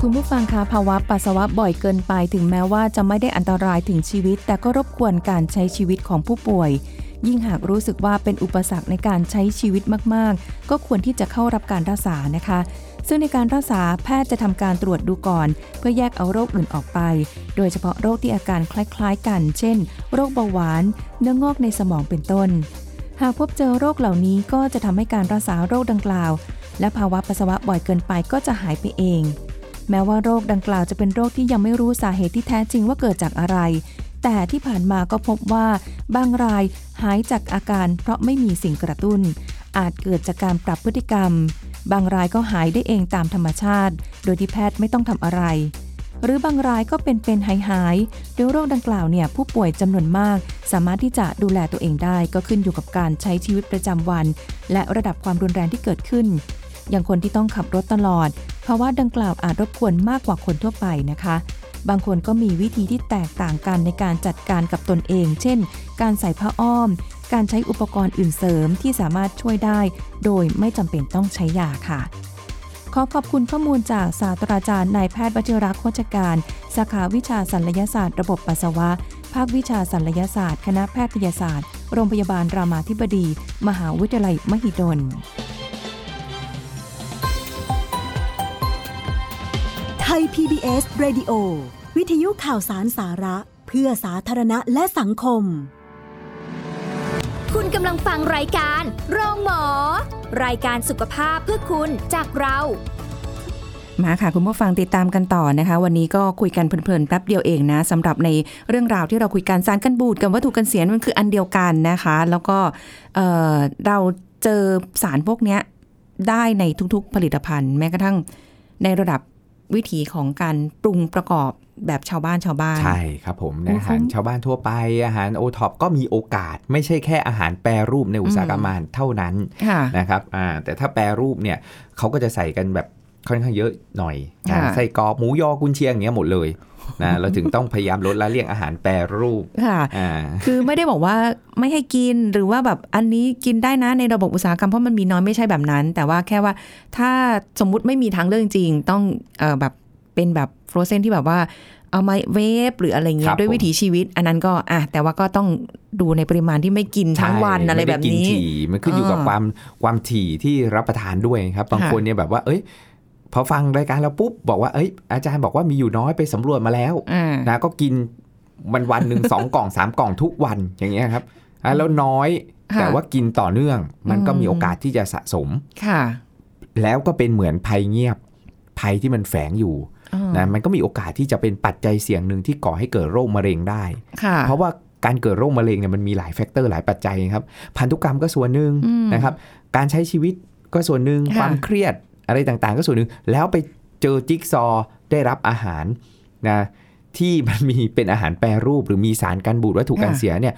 Speaker 1: คุณผู้ฟังคะภาวะปัสสาวะบ่อยเกินไป ถึงแม้ว่าจะไม่ได้อันตรายถึงชีวิต แต่ก็รบกวนการใช้ชีวิตของผู้ป่วย ยิ่งหากรู้สึกว่าเป็นอุปสรรคในการใช้ชีวิตมากๆ ก็ควรที่จะเข้ารับการรักษานะคะ ซึ่งในการรักษาแพทย์จะทำการตรวจดูก่อน เพื่อแยกเอาโรคอื่นออกไป โดยเฉพาะโรคที่อาการคล้ายๆ กัน เช่น โรคเบาหวาน เนื้องอกในสมองเป็นต้น หากพบเจอโรคเหล่านี้ก็จะทำให้การรักษาโรคดังกล่าว และภาวะปัสสาวะบ่อยเกินไปก็จะหายไปเอง แม้ว่าโรคดังกล่าวจะเป็นโรคที่ยังไม่รู้สาเหตุที่แท้จริงว่าเกิดจากอะไร แต่ที่ผ่านมาก็พบว่าบางรายหายจากอาการเพราะไม่มีสิ่งกระตุ้น อาจเกิดจากการปรับพฤติกรรม บางรายก็หายได้เองตามธรรมชาติ โดยที่แพทย์ไม่ต้องทำอะไร หรือบางรายก็เป็นเป็นหายหายๆโดยโรคดังกล่าวเนี่ยผู้ป่วยจำนวนมาก สามารถที่จะดูแลตัวเองได้ก็ขึ้นอยู่กับการใช้ชีวิตประจำวัน และระดับความรุนแรงที่เกิดขึ้น อย่างคนที่ต้องขับรถตลอดเพราะว่าดังกล่าวอาจรบกวนมากกว่าคนทั่วไปนะคะ บางคนก็มีวิธีที่แตกต่างกันในการจัดการกับตนเอง เช่น การใส่ผ้าอ้อม การใช้อุปกรณ์อื่นเสริมที่สามารถช่วยได้ โดยไม่จำเป็นต้องใช้ยาค่ะขอขอบคุณข้อมูลจากศาสตราจารย์นายแพทย์วชิระโคชการ สาขาวิชาศัลยศาสตร์ ระบบปัสสาวะ ภาควิชาศัลยศาสตร์ คณะแพทยศาสตร์ โรงพยาบาลรามาธิบดี มหาวิทยาลัยมหิดล
Speaker 4: ทย PBS Radio วิทยุข่าวสารสาระ เพื่อสาธารณะและสังคม
Speaker 3: คุณกำลังฟังรายการโรงหมอ รายการสุขภาพเพื่อคุณจากเรา
Speaker 1: มาค่ะคุณผู้ฟังติดตามกันต่อนะคะ วันนี้ก็คุยกันเพลินๆแป๊บเดียวเองนะสำหรับในเรื่องราวที่เราคุยกันสารกันบูดกับวัตถุกันเสียมันคืออันเดียวกันนะคะ แล้วก็เเราเจอสารพวกเนี้ยได้ในทุกๆผลิตภัณฑ์ แม้กระทั่งในระดับ วิถีของการปรุงประกอบแบบชาวบ้านชาวบ้าน
Speaker 2: ใช่ครับผมใน
Speaker 1: โอ้
Speaker 2: อาหาร
Speaker 1: เขา
Speaker 2: ชาวบ้านทั่วไป อาหารโอท็อปก็มีโอกาส ไม่ใช่แค่อาหารแปรรูปในอุตสาหกรรมอาหารเท่านั้น
Speaker 1: ค่ะ
Speaker 2: นะครับอ่าแต่ถ้าแปรรูปเนี่ยเขาก็จะใส่กันแบบค่อนข้างเยอะหน่อยนะ
Speaker 1: ค่ะ
Speaker 2: ใส่กรอบหมูยอกุนเชียงอย่างเงี้ยหมดเลย นะเราถึงต้องพยายามลดละเลี่ยงอาหารแปรรูป
Speaker 1: ค่ะ
Speaker 2: อ่า
Speaker 1: คือไม่ได้บอกว่าไม่ให้กินหรือว่าแบบอันนี้กินได้นะในระบบอุตสาหกรรมเพราะมันมีน้อยไม่ใช่แบบนั้น แต่ว่าแค่ว่าถ้าสมมุติไม่มีทางเลือกจริงๆต้องเออแบบเป็นแบบฟรอเซนที่แบบว่าเอามาเวฟหรืออะไรเงี้
Speaker 2: ครั
Speaker 1: ย
Speaker 2: บ
Speaker 1: ด้วยวิถีชีวิต อันนั้นก็อะแต่ว่าก็ต้องดูในปริมาณที่ไม่กินทั้งวัน
Speaker 2: ใช่
Speaker 1: อะไรแบบ
Speaker 2: ม่ด้กิ
Speaker 1: นี้
Speaker 2: ถี่มันขึ้นอยู่กับ
Speaker 1: อ่า
Speaker 2: ความความถี่ที่รับประทานด้วยครับบาง
Speaker 1: ค่ะ
Speaker 2: คนเนี่ยแบบว่าเอ้ย พอฟังรายการเราปุ๊บบอกว่าเอ้ยอาจารย์บอกว่ามีอยู่น้อยไปสำรวจมาแล้ว
Speaker 1: อ่า
Speaker 2: นะก็กินวันวันหนึ่งสองกล่องสามกล่องทุกวันอย่างเงี้ยครับอะแล้วน้อย
Speaker 1: ค่ะ
Speaker 2: แต่ว่ากินต่อเนื่อง มันก็
Speaker 1: อืม
Speaker 2: มีโอกาสที่จะสะสม
Speaker 1: ค่ะ
Speaker 2: แล้วก็เป็นเหมือนภัยเงียบภัยที่มันแฝงอยู่
Speaker 1: อ๋อ
Speaker 2: นะมันก็มีโอกาสที่จะเป็นปัจจัยเสี่ยงหนึ่งที่ก่อให้เกิดโรคมะเร็งได้
Speaker 1: ค่ะ
Speaker 2: เพราะว่าการเกิดโรคมะเร็งเนี่ยมันมีหลายแฟกเตอร์หลายปัจจัยครับ พันธุกรรมก็ส่วนหนึ่ง
Speaker 1: อืม
Speaker 2: นะครับ การใช้ชีวิตก็ส่วนหนึ่ง
Speaker 1: ค่ะ
Speaker 2: ความเครียด อะไรต่างๆ ก็ส่วนหนึ่งแล้วไปเจอจิ๊กซอว์ได้รับอาหารนะที่มันมีเป็นอาหารแปรรูป หรือมีสารกันบูดวัตถุกันเสียเนี่ย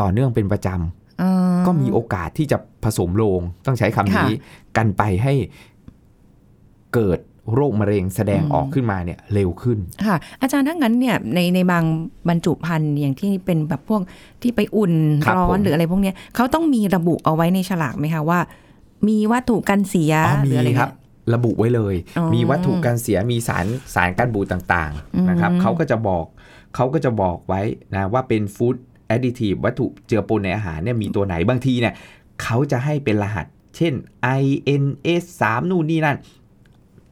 Speaker 2: ต่อเนื่องเป็นประจำ
Speaker 1: อ๋อ
Speaker 2: ก็มีโอกาสที่จะผสมโลงต้องใช้คำนี้กันไปให้เกิดโรคมะเร็งแสดงออกขึ้นมาเนี่ยเร็วขึ้น
Speaker 1: ค่ะ อาจารย์ถ้างั้นเนี่ยในในบางบรรจุภัณฑ์อย่างที่เป็นแบบพวกที่ไปอุ่น
Speaker 2: ครับ
Speaker 1: ร้อน
Speaker 2: ผม
Speaker 1: หรืออะไรพวกเนี้ยเขาต้องมีระบุเอาไว้ในฉลากไหมคะว่า มีวัตถุกันเสีย
Speaker 2: อ๋อ
Speaker 1: ห
Speaker 2: มี
Speaker 1: รืออะไร
Speaker 2: ครับ
Speaker 1: เงี้ย
Speaker 2: ระบุไว้เลย
Speaker 1: อ๋อ
Speaker 2: มีวัตถุกันเสียมีสารสารกันบูดต่าง
Speaker 1: อืม
Speaker 2: ๆนะครับเขาก็จะบอกเขาก็จะบอกไว้นะว่าเป็นฟู้ดแอดดิทีฟวัตถุเจือปนในอาหารเนี่ยมีตัวไหนบางทีเนี่ยเขาจะให้เป็นรหัส เช่น INS 3นู่นนี่นั่น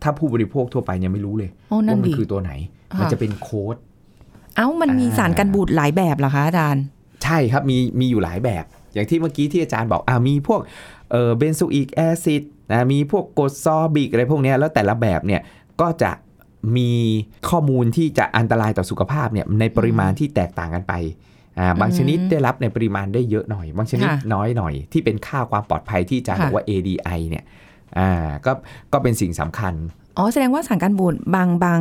Speaker 2: ถ้าผู้บริโภคทั่วไปยังไม่รู้เลย
Speaker 1: โอ้นั่
Speaker 2: ว่านมั
Speaker 1: ดี
Speaker 2: นคือตัวไหน
Speaker 1: ค่ะ
Speaker 2: มันจะเป็นโค้ด
Speaker 1: เอ้ามันมี
Speaker 2: อ่า
Speaker 1: สารกันบูดหลายแบบเหรอคะอาจารย์
Speaker 2: ใช่ครับมีมีอยู่หลายแบบ อย่างที่เมื่อกี้ที่อาจารย์บอกอ่ามีพวก เออ benzoic acid นะมีพวกกรด sorbic อะไรพวกเนี้ยแล้วแต่ละแบบเนี่ยก็จะมีข้อมูลที่จะอันตรายต่อสุขภาพเนี่ยในปริมาณที่แตกต่างกันไปอ่าบาง
Speaker 1: อืม
Speaker 2: ชนิดได้รับในปริมาณได้เยอะหน่อย บางชนิด
Speaker 1: ค่ะ
Speaker 2: น้อยหน่อย ที่เป็นค่าความปลอดภัยที่อาจารย์
Speaker 1: ค่ะ
Speaker 2: บอกว่า ADI เนี่ยอ่าก็ก็เป็นสิ่งสำคัญ
Speaker 1: อ๋อแสดงว่าสารกันบูดบางบาง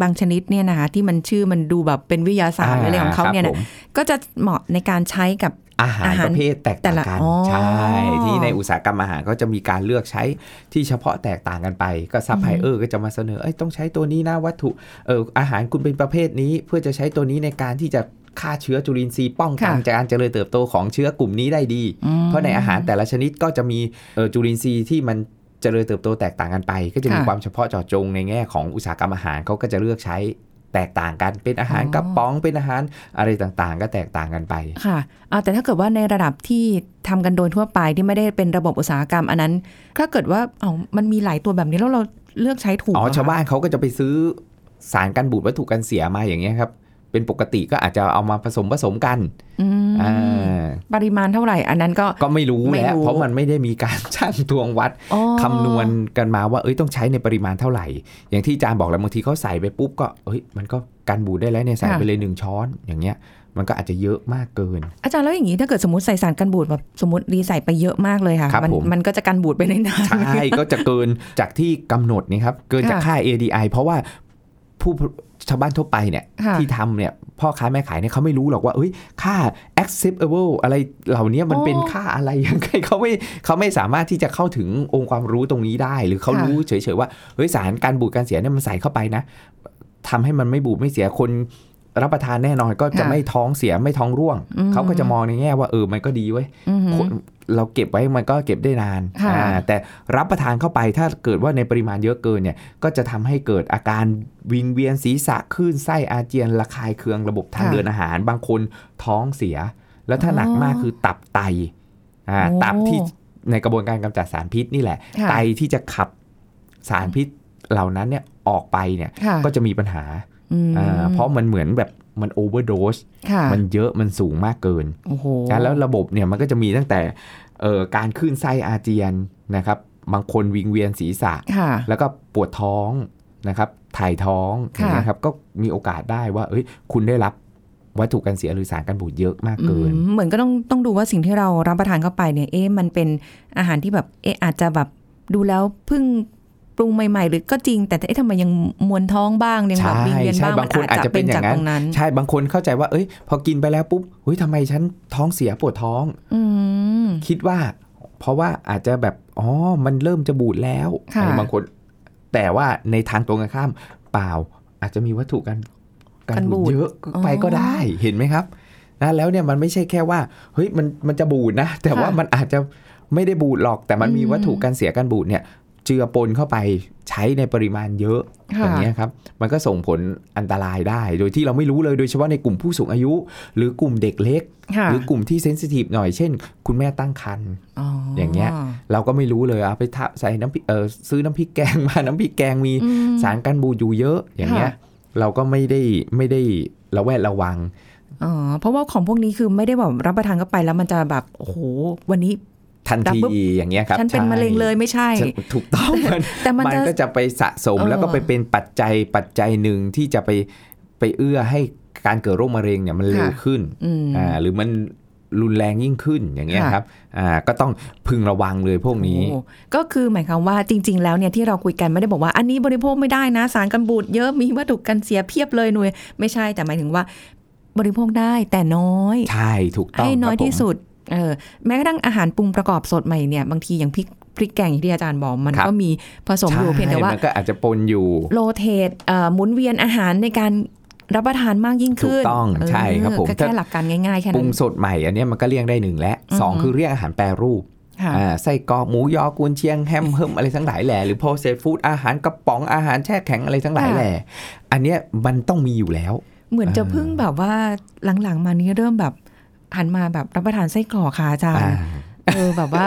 Speaker 1: บางชนิดเนี่ยนะคะที่มันชื่อมันดูแบบเป็นวิทยาศาสตร์หรืออะไรของเขาเนี่ย
Speaker 2: ค
Speaker 1: นะ
Speaker 2: รับผม
Speaker 1: ก็จะเหมาะในการใช้กับ
Speaker 2: อาหาร
Speaker 1: อาหาร
Speaker 2: ประเภทแต่ละแตก
Speaker 1: แต่
Speaker 2: ต่างกัน
Speaker 1: อ๋อ
Speaker 2: ใช่ที่ในอุตสาหกรรมอาหารก็จะมีการเลือกใช้ที่เฉพาะแตกต่างกันไป ก็ซัพพลายเออร์ก็จะมาเสนอเอ้ยต้องใช้ตัวนี้นะวัตถุเอออาหารคุณเป็นประเภทนี้เพื่อจะใช้ตัวนี้ในการที่จะฆ่าเชื้อจุลินทรีย์ป้องกัน
Speaker 1: ค่ะ
Speaker 2: การเจริญเติบโตของเชื้อกลุ่มนี้ได้ดี
Speaker 1: อืม
Speaker 2: เพราะในอาหารแต่ละชนิดก็จะมีเอ่อจุลินทรีย์ที่มันเจริญเติบโตแตกต่างกันไป ก็จะมี
Speaker 1: ค่ะ
Speaker 2: ความเฉพาะเจาะจงในแง่ของอุตสาหกรรมอาหารเขาก็จะเลือกใช้ แตกต่างกันเป็นอาหาร
Speaker 1: อ๋อ
Speaker 2: กระป๋องเป็นอาหารอะไรต่างๆ ก็แตกต่างกันไป
Speaker 1: ค่ะอ่าแต่ถ้าเกิดว่าในระดับที่ทำกันโดยทั่วไปที่ไม่ได้เป็นระบบอุตสาหกรรมอันนั้น ถ้าเกิดว่าเอ้ามันมีหลายตัวแบบนี้แล้วเราเลือกใช้ถูก
Speaker 2: อ๋อ
Speaker 1: เหรคะ
Speaker 2: ชาวบ้านเขาก็จะไปซื้อสารกันบูดวัตถุกันเสียมาอย่างเงี้ยครับ เป็นปกติก็อาจจะเอามาผสมผสมกัน
Speaker 1: อืม
Speaker 2: อ่า
Speaker 1: ปริมาณเท่าไหร่ อันนั้นก็
Speaker 2: ก็ไม่รู้
Speaker 1: ไม่
Speaker 2: แล้ว
Speaker 1: รู้
Speaker 2: เพราะมันไม่ได้มีการชั่งตวงวัด
Speaker 1: อ๋อ
Speaker 2: คำนวณกันมาว่าเอ้ยต้องใช้ในปริมาณเท่าไหร่ อย่างที่อาจารย์บอกแล้วบางทีเขาใส่ไปปุ๊บก็เอ้ยมันก็กันบูดได้แล้วเนี่ยใส่ไปเลยหนึ่งช้อนอย่างเงี้ยมันก็อาจจะเยอะมากเกิน
Speaker 1: อาจารย์แล้วอย่างนี้ถ้าเกิดสมมติใส่สารกันบูดแบบสมมติรีใส่ไปเยอะมากเลยค่ะ
Speaker 2: ครับ
Speaker 1: มัน
Speaker 2: ผม
Speaker 1: มันก็จะกันบูดไปได้นาน
Speaker 2: ใช่ก็จะเกินจากที่กำหนดนี่ครับเกินจาก
Speaker 1: ค่ะ
Speaker 2: ค่า ADI เพราะว่าผู้ ชาวบ้านทั่วไปเนี่ย
Speaker 1: ค่ะ
Speaker 2: ที่ทำเนี่ยพ่อค้าแม่ขายเนี่ยเขาไม่รู้หรอกว่าเอ้ยค่า acceptable อะไรเหล่านี้มัน
Speaker 1: อ๋อ
Speaker 2: เป็นค่าอะไรยังไงเขาไม่เขาไม่สามารถที่จะเข้าถึงองค์ความรู้ตรงนี้ได้ หรือเขา
Speaker 1: ค่ะ
Speaker 2: รู้เฉยๆว่าเฮ้ยสารการบูดการเสียเนี่ยมันใส่เข้าไปนะทำให้มันไม่บูดไม่เสียคน รับประทานแน่นอนก็จะ
Speaker 1: ค่ะ
Speaker 2: ไม่ท้องเสียไม่ท้องร่วง
Speaker 1: อืม
Speaker 2: เขาก็จะมองในแง่ว่าเออมันก็ดีเว้ย
Speaker 1: อือหือ
Speaker 2: คนเราเก็บไว้มันก็เก็บได้นาน
Speaker 1: ค่ะ
Speaker 2: อ่าแต่รับประทานเข้าไปถ้าเกิดว่าในปริมาณเยอะเกินเนี่ย ก็จะทำให้เกิดอาการวิงเวียนศีรษะคลื่นไส้อาเจียนระคายเคืองระบบทาง
Speaker 1: ค่ะ
Speaker 2: เดินอาหาร บางคนท้องเสีย แล้วถ้า
Speaker 1: อ๋อ
Speaker 2: หนักมากคือตับไตอ่า
Speaker 1: โอ้
Speaker 2: ตับที่ในกระบวนการกำจัดสารพิษนี่แหละ
Speaker 1: ค่ะ
Speaker 2: ไตที่จะขับสารพิษเหล่านั้นเนี่ยออกไปเนี่ย
Speaker 1: ค่ะ
Speaker 2: ก็จะมีปัญหา
Speaker 1: อืม
Speaker 2: อ่า เพราะมันเหมือนแบบมันโอเวอร์โดส
Speaker 1: ค่ะ
Speaker 2: มันเยอะมันสูงมากเกิน
Speaker 1: โอ้โห
Speaker 2: นะแล้วระบบเนี่ยมันก็จะมีตั้งแต่เอ่อการขึ้นไส้อาเจียนนะครับ บางคนวิงเวียนศีรษะ
Speaker 1: ค่ะ
Speaker 2: แล้วก็ปวดท้องนะครับ ถ่ายท้องอ
Speaker 1: ค่ะ
Speaker 2: ย่างเงี้ยครับ ก็มีโอกาสได้ว่า เอ้ย คุณได้รับวัตถุกันเสียหรือสารกันบูดเยอะมากเกิน
Speaker 1: อืมเหมือนก็ต้องต้องดูว่าสิ่งที่เรารับประทานเข้าไปเนี่ย เอ๊ะมันเป็นอาหารที่แบบ เอ๊ะอาจจะแบบดูแล้วเพิ่ง ปรุงใหม่ ๆ หรือก็จริง แต่เอ๊ะทำไมยังมวนท้องบ้างยังแบบ
Speaker 2: ใช่
Speaker 1: วิงเวียน
Speaker 2: ใช่
Speaker 1: บ้าง
Speaker 2: บางคนอาจจะเป็นอย่างนั้น
Speaker 1: จกตรงนั้น
Speaker 2: ใช่บางคนเข้าใจว่า เอ้ย พอกินไปแล้วปุ๊บเฮ้ยทำไมฉันท้องเสียปวดท้อง
Speaker 1: อืม
Speaker 2: คิดว่า เพราะว่าอาจจะแบบอ๋อมันเริ่มจะบูดแล้ว
Speaker 1: ค่ะ
Speaker 2: บางคน แต่ว่าในทางตรงกันข้ามเปล่า อาจจะมีวัตถุกันกันบูดเยอะไปก็ได้เห็นไหมครับนะแล้วเนี่ยมันไม่ใช่แค่ว่าเฮ้ยมันมันจะบูดนะ แต่ว่ามันอาจจะไม่ได้บูดหรอก แต่มันมีวัตถุกันเสียกันบูดเนี่ย เจือปนเข้าไปใช้ในปริมาณเยอะ
Speaker 1: ค่ะ
Speaker 2: อย่างเงี้ยครับ มันก็ส่งผลอันตรายได้ โดยที่เราไม่รู้เลยโดยเฉพาะในกลุ่มผู้สูงอายุ หรือกลุ่มเด็กเล็ก
Speaker 1: ค่ะ
Speaker 2: หรือกลุ่มที่เซนซิทีฟหน่อยเช่น คุณแม่ตั้งครรภ์อย่างเงี้ยเราก็ไม่รู้เลยเอาไปทะใส่น้ำพริกเออซื้อน้ำพริกแกงมาน้ำพริกแกงมี
Speaker 1: อืม
Speaker 2: สารกันบูดอยู่เยอะอย่างเงี้ย
Speaker 1: ค่ะ
Speaker 2: เราก็ไม่ได้ไม่ได้ระแวดระวัง
Speaker 1: อ๋อเพราะว่าของพวกนี้คือไม่ได้แบบรับประทานเข้าไปแล้วมันจะแบบโอ้โหวันนี้
Speaker 2: ทัน
Speaker 1: รับ
Speaker 2: ที
Speaker 1: ปุ๊บ
Speaker 2: อย่างเงี้ยครับ
Speaker 1: ฉันเป็น
Speaker 2: ใช่
Speaker 1: มะเร็งเลยไม่ใช่
Speaker 2: ฉันถูกต้องมัน
Speaker 1: แต่มัน
Speaker 2: มัน
Speaker 1: จะ
Speaker 2: ก็จะไปสะสม
Speaker 1: เออ
Speaker 2: แล้วก็ไปเป็นปัจจัยปัจจัยหนึ่งที่จะไปไปเอื้อให้การเกิดโรคมะเร็งเนี่ยมันเร็ว
Speaker 1: ค่ะ
Speaker 2: ขึ้น
Speaker 1: อืม
Speaker 2: อ่าหรือมันรุนแรงยิ่งขึ้นอย่างเงี้ย
Speaker 1: ค่ะ
Speaker 2: ครับอ่าก็ต้องพึงระวังเลยพวกนี้
Speaker 1: โอ้ก็คือหมายความว่าจริง ๆ แล้วเนี่ยที่เราคุยกันไม่ได้บอกว่าอันนี้บริโภคไม่ได้นะ สารกันบูดเยอะมีวัตถุกันเสียเพียบเลยหน่วยไม่ใช่แต่หมายถึงว่าบริโภคได้แต่น้อย
Speaker 2: ใช่ถูกต้อง
Speaker 1: ให้น้อย
Speaker 2: ครับผม
Speaker 1: ที่สุด เออแม้กระทั่งอาหารปรุงประกอบสดใหม่เนี่ยบางทีอย่างพริกพริกแกงอย่างที่อาจารย์บอกมัน
Speaker 2: ครับ
Speaker 1: ก็มีผสมอยู่
Speaker 2: ใช่
Speaker 1: เพียงแต่ว่า
Speaker 2: มันก็อาจจะปนอยู่
Speaker 1: โรเทตเอ่อหมุนเวียนอาหารในการรับประทานมากยิ่งขึ้น
Speaker 2: ถูกต้องใช่ครับผม
Speaker 1: เออก็แค่หลักการง่ายๆแค่
Speaker 2: ปรุ
Speaker 1: นั้
Speaker 2: ง
Speaker 1: น
Speaker 2: สดใหม่อันเนี้ยมันก็เลี่ยงได้หนึ่งและสอง
Speaker 1: อือฮึ
Speaker 2: คือเรียกอาหารแปรรูป
Speaker 1: ค่ะ
Speaker 2: อ่าไส้กรอกหมูยอกุนเชียงแฮมเฮิมอะไรทั้งหลายแหล่หรือโพเซฟู้ดอาหารกระป๋องอาหารแช่แข็งอะไรทั้งหลายแหล่อันเนี้ยมันต้องมีอยู่แล้ว
Speaker 1: เหมือนจะ
Speaker 2: อ่า
Speaker 1: เพิ่งแบบว่าหลังๆมานี้เริ่มแบบ หันมาแบบรับประทานไส้กรอกค่ะอาจาร
Speaker 2: อ่า
Speaker 1: ย์เออแบบว่า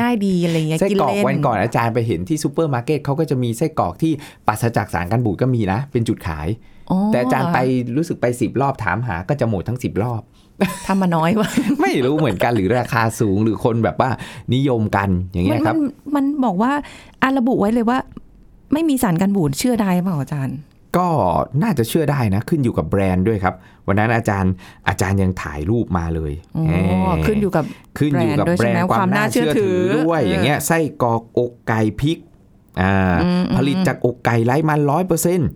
Speaker 1: ง่ายๆดีอะไรเงี้ย
Speaker 2: ไส้
Speaker 1: กิน
Speaker 2: กรอก
Speaker 1: เล่น
Speaker 2: วันก่อนอาจารย์ไปเห็นที่ซูเปอร์มาร์เก็ตเขาก็จะมีไส้กรอกที่ปราศจากสารกันบูดก็มีนะ เป็นจุดขาย
Speaker 1: อ๋อ
Speaker 2: แต่อาจารย์ไปรู้สึกไปสิบรอบถามหาก็จะหมดทั้งสิบรอบ
Speaker 1: ทำมาน้อยว่ะ
Speaker 2: ไม่รู้เหมือนกันหรือราคาสูงหรือคนแบบว่านิยมกันอย่างเงี้ยครับ
Speaker 1: มันมันบอกว่าอาระบุไว้เลยว่า ไม่มีสารกันบูดเชื่อได้เปล่าอาจารย์
Speaker 2: ก็น่าจะเชื่อได้นะ ขึ้นอยู่กับแบรนด์ด้วยครับ วันนั้นอาจารย์อาจารย์ยังถ่ายรูปมาเลย
Speaker 1: อ๋อ
Speaker 2: แหม
Speaker 1: ขึ้นอยู่กับ
Speaker 2: ขึ้นอยู่กับ
Speaker 1: แบ
Speaker 2: แบ
Speaker 1: ร
Speaker 2: ร
Speaker 1: น
Speaker 2: น
Speaker 1: ด์ด้วยใช่ไหม
Speaker 2: ด์ความ
Speaker 1: ความน่า
Speaker 2: น่าเชื่อถือ
Speaker 1: เชื่อถือ
Speaker 2: ด้วย
Speaker 1: เออ
Speaker 2: อ
Speaker 1: อ
Speaker 2: ย่างเงี้ยไส้กรอกอกไก่พริกอ่า
Speaker 1: อืมอืม
Speaker 2: ผลิตจากอกไก่ไร้มันร้อยเปอร์เซ็นต์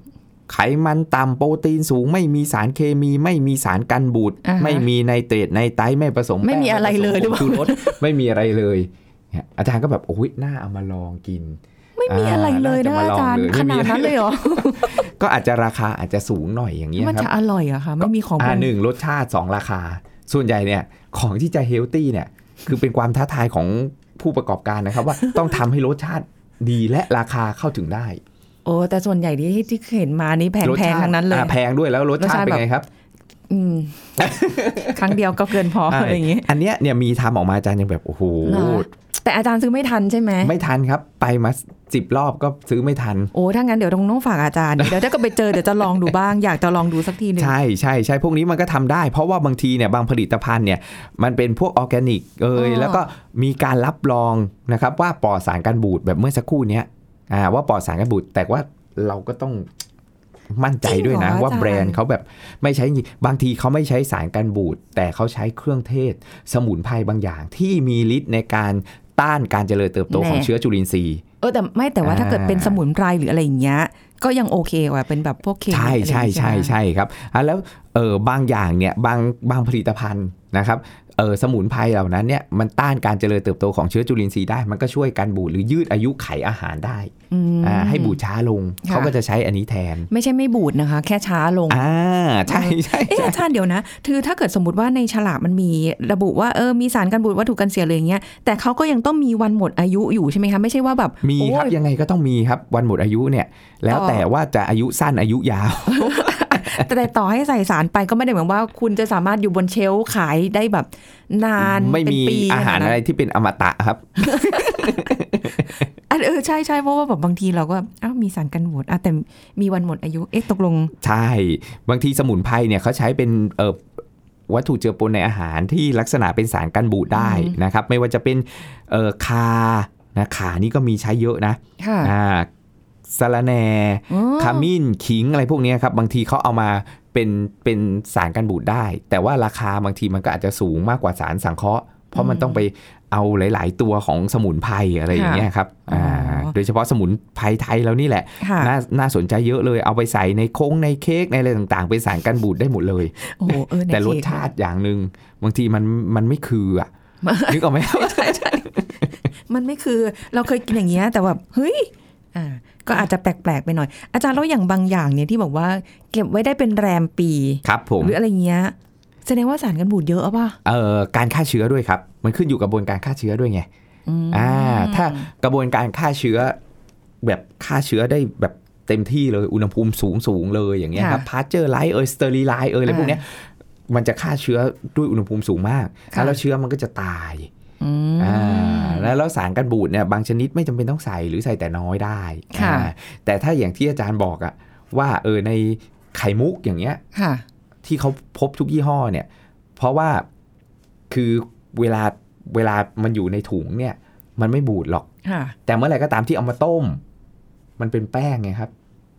Speaker 2: ไขมันต่ำโปรตีนสูง ไม่มีสารเคมีไม่มีสารกันบูด
Speaker 1: อ่าฮะ
Speaker 2: ไม่มีไนเตรตไนไตรท์ไม่ผสม
Speaker 1: ไม่มี
Speaker 2: แป้ง
Speaker 1: อะไรเลยหรือเปล่า
Speaker 2: ผสมผงชูรสไม่มีอะไรเลยเนี่ยอาจารย์ก็แบบโอ้ยน่าเอามาลองกิน
Speaker 1: ไม่มีอะไรเลยนะ
Speaker 2: อ่า
Speaker 1: อาจารย์
Speaker 2: น่า
Speaker 1: ข
Speaker 2: จะมาลองเลย
Speaker 1: นาดนั้นเลยเหรอ
Speaker 2: ก็อาจจะราคาอาจจะสูงหน่อยอย่างเงี้ย
Speaker 1: มัน
Speaker 2: ครับ
Speaker 1: จะอร่อยเหรอะคะไม่มีของ
Speaker 2: อ่า
Speaker 1: ปรุง
Speaker 2: หนึ่งรสชาติสองราคา ส่วนใหญ่เนี่ยของที่จะเฮลตี้เนี่ยคือเป็นความท้าทายของผู้ประกอบการนะครับ ว่าต้องทำให้รสชาติดีและราคาเข้าถึงได้
Speaker 1: โอ้แต่ส่วนใหญ่ที่ที่เห็นมานี่แพง
Speaker 2: รส
Speaker 1: แพง
Speaker 2: ชาติ
Speaker 1: ทั้งนั้นเลย
Speaker 2: อ่าแพงด้วยแล้วรส
Speaker 1: รส
Speaker 2: ชา
Speaker 1: ชาติ
Speaker 2: ติเป็นไงครับ
Speaker 1: อืมครั้งเดียวก็เกินพออะไรอย่างงี้
Speaker 2: อันเนี้ยเนี่ยมีทำออกมาอาจารย์ยังแบบ โอ้โห
Speaker 1: เหรอ แต่อาจารย์ซื้อไม่ทันใช่ไหม
Speaker 2: ไม่ทันครับ ไปมาสิบรอบก็ซื้อไม่ทัน
Speaker 1: โอ้ถ้างั้นเดี๋ยวต้องต้องฝากอาจารย์ เดี๋ยวถ้าก็ไปเจอเดี๋ยวจะลองดูบ้างอยากจะลองดูสักทีหนึ่ง
Speaker 2: ใช่ใช่ใช่พวกนี้มันก็ทำได้ เพราะว่าบางทีเนี่ยบางผลิตภัณฑ์เนี่ยมันเป็นพวกออร์แกนิกเอยแล้วก็มีการรับรองนะครับว่าปลอดสารกันบูดแบบเมื่อสักครู่เนี้ยอ่าว่าปลอดสารกันบูดแต่ว่าเราก็ต้องมั่นใจด้วยนะ ว่าแบรนด์เขาแบบไม่ใช้บางทีเขาไม่ใช้สารกันบูดแต่เขาใช้เครื่องเทศ สมุนไพรบางอย่างที่มีฤทธิ์ในการ ต้านการเจริญเติบโตของเชื้อจุลินทรีย์
Speaker 1: เออแต่ไม่แต่ว่าถ้าเกิดเป็นสมุนไพรหรืออะไรอย่างเงี้ยก็ยังโอเคกว่าเป็นแบบพวกเคมี
Speaker 2: ใช่
Speaker 1: อะไรอ
Speaker 2: ใช่
Speaker 1: ย่างงี้
Speaker 2: ใช่
Speaker 1: ไหม
Speaker 2: ใช่ครับอะแล้วเออบางอย่างเนี่ยบางบางผลิตภัณฑ์นะครับ เออสมุนไพรเหล่านั้นเนี่ยมันต้านการเจริญเติบโตของเชื้อจุลินทรีย์ได้ มันก็ช่วยการบูดหรือยืดอายุไขอาหารได้
Speaker 1: อืม
Speaker 2: อ่าให้บูดช้าลง
Speaker 1: ค่ะ
Speaker 2: เขาก็จะใช้อันนี้แทน
Speaker 1: ไม่ใช่ไม่บูดนะคะ แค่ช้าลง
Speaker 2: อ่าใช่ใช่
Speaker 1: เออ
Speaker 2: ใช่
Speaker 1: อาจารย์เดี๋ยวนะคือถ้าเกิดสมมติว่าในฉลากมันมีระบุว่าเออมีสารกันบูดวัตถุกันเสียเลยอย่างเงี้ยแต่เขาก็ยังต้องมีวันหมดอายุอยู่ใช่ไหมคะไม่ใช่ว่าแบบ
Speaker 2: มีครับ
Speaker 1: โอ้ย
Speaker 2: ยังไงก็ต้องมีครับวันหมดอายุเนี่ย แล้ว
Speaker 1: ต่อ
Speaker 2: แต่ว่าจะอายุสั้นอายุยาว
Speaker 1: แต่แต่ต่อให้ใส่สารไปก็ไม่ได้หมายว่า คุณจะสามารถอยู่บนเชลฟ์ขายได้แบบ นาน
Speaker 2: ไม่
Speaker 1: เป็น
Speaker 2: มี
Speaker 1: ปี
Speaker 2: อาหาร
Speaker 1: ขนดนั้น
Speaker 2: อะไรที่เป็นอมตะครับ
Speaker 1: อะเออใช่ใช่เพราะว่าแบบบางทีเราก็อ้าวมีสารกันบูดอะแต่มีวันหมดอายุเอ๊ะตกลง
Speaker 2: ใช่ บางทีสมุนไพรเนี่ยเขาใช้เป็นเอ่อวัตถุเจือปนในอาหารที่ลักษณะเป็นสารกันบูดได้
Speaker 1: อืม
Speaker 2: นะครับ ไม่ว่าจะเป็นเอ่อคานะขานี่ก็มีใช้เยอะนะ
Speaker 1: ค่ะ
Speaker 2: อ่า สะระแหน่
Speaker 1: อ๋อ
Speaker 2: ขมิ้นขิงอะไรพวกเนี้ยครับ บางทีเขาเอามาเป็นเป็นสารกันบูดได้ แต่ว่าราคาบางทีมันก็อาจจะสูงมากกว่าสารสังเคราะห์ เพราะมันต้องไปเอาหลาย ๆ ตัวของสมุนไพรอะไรอย่างเงี้ยครับอ่า
Speaker 1: อ๋อ
Speaker 2: โดยเฉพาะสมุนไพรไทยเรานี่แหละ
Speaker 1: ค่ะ
Speaker 2: น่าน่าสนใจเยอะเลย เอาไปใส่ในโค้งในเค้กในอะไรต่าง ๆ เป็นสารกันบูดได้หมดเลย
Speaker 1: โอ้โหเออใน
Speaker 2: แต่รส
Speaker 1: เค้ก
Speaker 2: ชาติอย่างหนึ่งบางทีมันมันไม่คืออะนึกออกไหม
Speaker 1: มันไม่คือเราเคยกินอย่างเงี้ยแต่แบบเฮ้ยอ่า ก็อาจจะแปลกๆไปหน่อย อาจารย์แล้วอย่างบางอย่างเนี่ยที่บอกว่าเก็บไว้ได้เป็นแรมปี
Speaker 2: ครับผม
Speaker 1: หรืออะไรเงี้ยแสดงว่าสารกันบูดเยอะอะป่ะ
Speaker 2: เอ่อการฆ่าเชื้อด้วยครับ มันขึ้นอยู่กับกระบวนการฆ่าเชื้อด้วยไง
Speaker 1: อืม
Speaker 2: อ่าถ้ากระบวนการฆ่าเชื้อ แบบฆ่าเชื้อได้แบบเต็มที่เลยอุณหภูมิสูงสูงๆเลยอย่างเงี้ยครับ pasteurize เอย sterilize เอยอะไรพวกเนี้ยมันจะฆ่าเชื้อด้วยอุณหภูมิสูงมาก
Speaker 1: ค่ะ
Speaker 2: แล้วเชื้อมันก็จะตาย
Speaker 1: อืม
Speaker 2: อ่า แล้วแล้วสารกันบูดเนี่ยบางชนิดไม่จำเป็นต้องใส่หรือใส่แต่น้อยได้
Speaker 1: ค่ะ
Speaker 2: อ่าแต่ถ้าอย่างที่อาจารย์บอกอะว่าเออในไข่มุกอย่างเงี้ย
Speaker 1: ค่ะ
Speaker 2: ที่เขาพบทุกยี่ห้อเนี่ย เพราะว่าคือเวลาเวลามันอยู่ในถุงเนี่ย มันไม่บูดหรอก
Speaker 1: ค่ะ
Speaker 2: แต่เมื่อไหร่ก็ตามที่เอามาต้ม มันเป็นแป้งไงครับ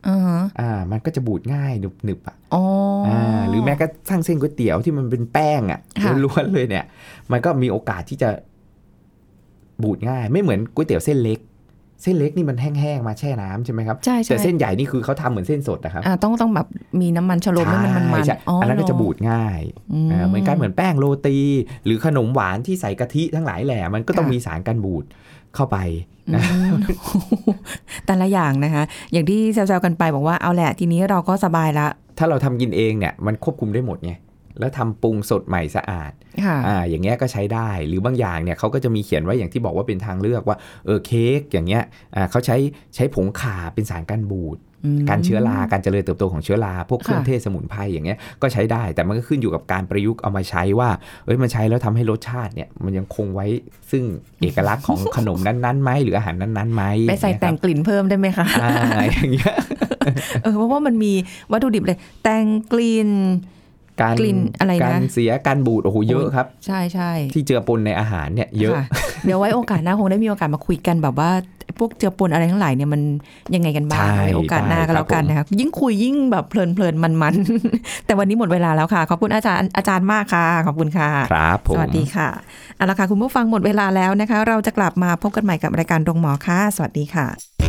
Speaker 1: อือฮะ
Speaker 2: อ่า มันก็จะบูดง่ายหนึบหนึบๆอะ
Speaker 1: อ๋ออ
Speaker 2: อ่า หรือแม้กระทั่งเส้นก๋วยเตี๋ยวที่มันเป็นแป้งอะ
Speaker 1: ค่ะ
Speaker 2: ล้วนๆเลยเนี่ย มันก็มีโอกาสที่จะ บูดง่าย ไม่เหมือนก๋วยเตี๋ยวเส้นเล็ก เส้นเล็กนี่มันแห้งๆมาแช่น้ำใช่ไหมครับ
Speaker 1: ใช่ใช่
Speaker 2: แต่เส้นใหญ่นี่คือเขาทำเหมือนเส้นสดนะครับ
Speaker 1: อ่าต้องต้องแบบมีน้ำมันชะโลมให้มันมันมัน
Speaker 2: ใช่อันนั้นก็จะบูดง่าย
Speaker 1: อืม
Speaker 2: อ่าเหมือนกันเหมือนแป้งโรตี หรือขนมหวานที่ใส่กะทิทั้งหลายแหละมันก็ต้อง
Speaker 1: ค่ะ
Speaker 2: มีสารกันบูดเข้าไป
Speaker 1: อืมแต่ละอย่างนะคะ อย่างที่แซวๆกันไปบอกว่าเอาแหละทีนี้เราก็สบายละ
Speaker 2: ถ้าเราทำกินเองเนี่ยมันควบคุมได้หมดไง แล้วทำปรุงสดใหม่สะอาด
Speaker 1: ค่ะ
Speaker 2: อ่าอย่างเงี้ยก็ใช้ได้หรือบางอย่างเนี่ยเขาก็จะมีเขียนไว้อย่างที่บอกว่าเป็นทางเลือกว่าเออเค้กอย่างเงี้ยอ่าเขาใช้ใช้ผงข่าเป็นสารกันบูด
Speaker 1: อืม
Speaker 2: การเชื้อราการเจริญเติบโตของเชื้อราพวกเครื่อง
Speaker 1: ค่ะ
Speaker 2: เทศสมุนไพรอย่างเงี้ยก็ใช้ได้ แต่มันก็ขึ้นอยู่กับการประยุกต์เอามาใช้ว่าเอ้ยมันใช้แล้วทำให้รสชาติเนี่ยมันยังคงไว้ซึ่งเอกลักษณ์ของขนมนั้นๆไหมหรืออาหารนั้นๆไหม
Speaker 1: ไปใส่แต่งกลิ่นเพิ่มได้ไหมคะ
Speaker 2: อ่าอย่างเงี้ย
Speaker 1: เออเพราะว่ามันมีวัตถุดิบเลย แต่งกลิ่น
Speaker 2: การ
Speaker 1: กลิ่นอะไรนะ
Speaker 2: การเสียการบูดโอ้โหเยอะครับ
Speaker 1: ใช่ใช่
Speaker 2: ที่เจือปนในอาหารเนี่ยเยอะ
Speaker 1: ค่เดี๋ยวไว้โอกาสหน้าคงได้มีโอกาสมาคุยกันแบบว่าพวกเจือปนอะไรทั้งหลายเนี่ยมันยังไงกันบ้าง
Speaker 2: ใช่
Speaker 1: ไว้โอกาสหน้าก็แล้วกันนะคะยิ่งคุยยิ่งแบบเพลินเพลินมันมันๆแต่วันนี้หมดเวลาแล้วค่ะ ขอบคุณอาจารย์อาจารย์มากค่ะ ขอบคุณค่ะ
Speaker 2: ครับผม
Speaker 1: สวัสดีค่ะเอาละค่ะคุณผู้ฟังหมดเวลาแล้วนะคะ เราจะกลับมาพบกันใหม่กับรายการโรงหมอค่ะสวัสดีค่ะ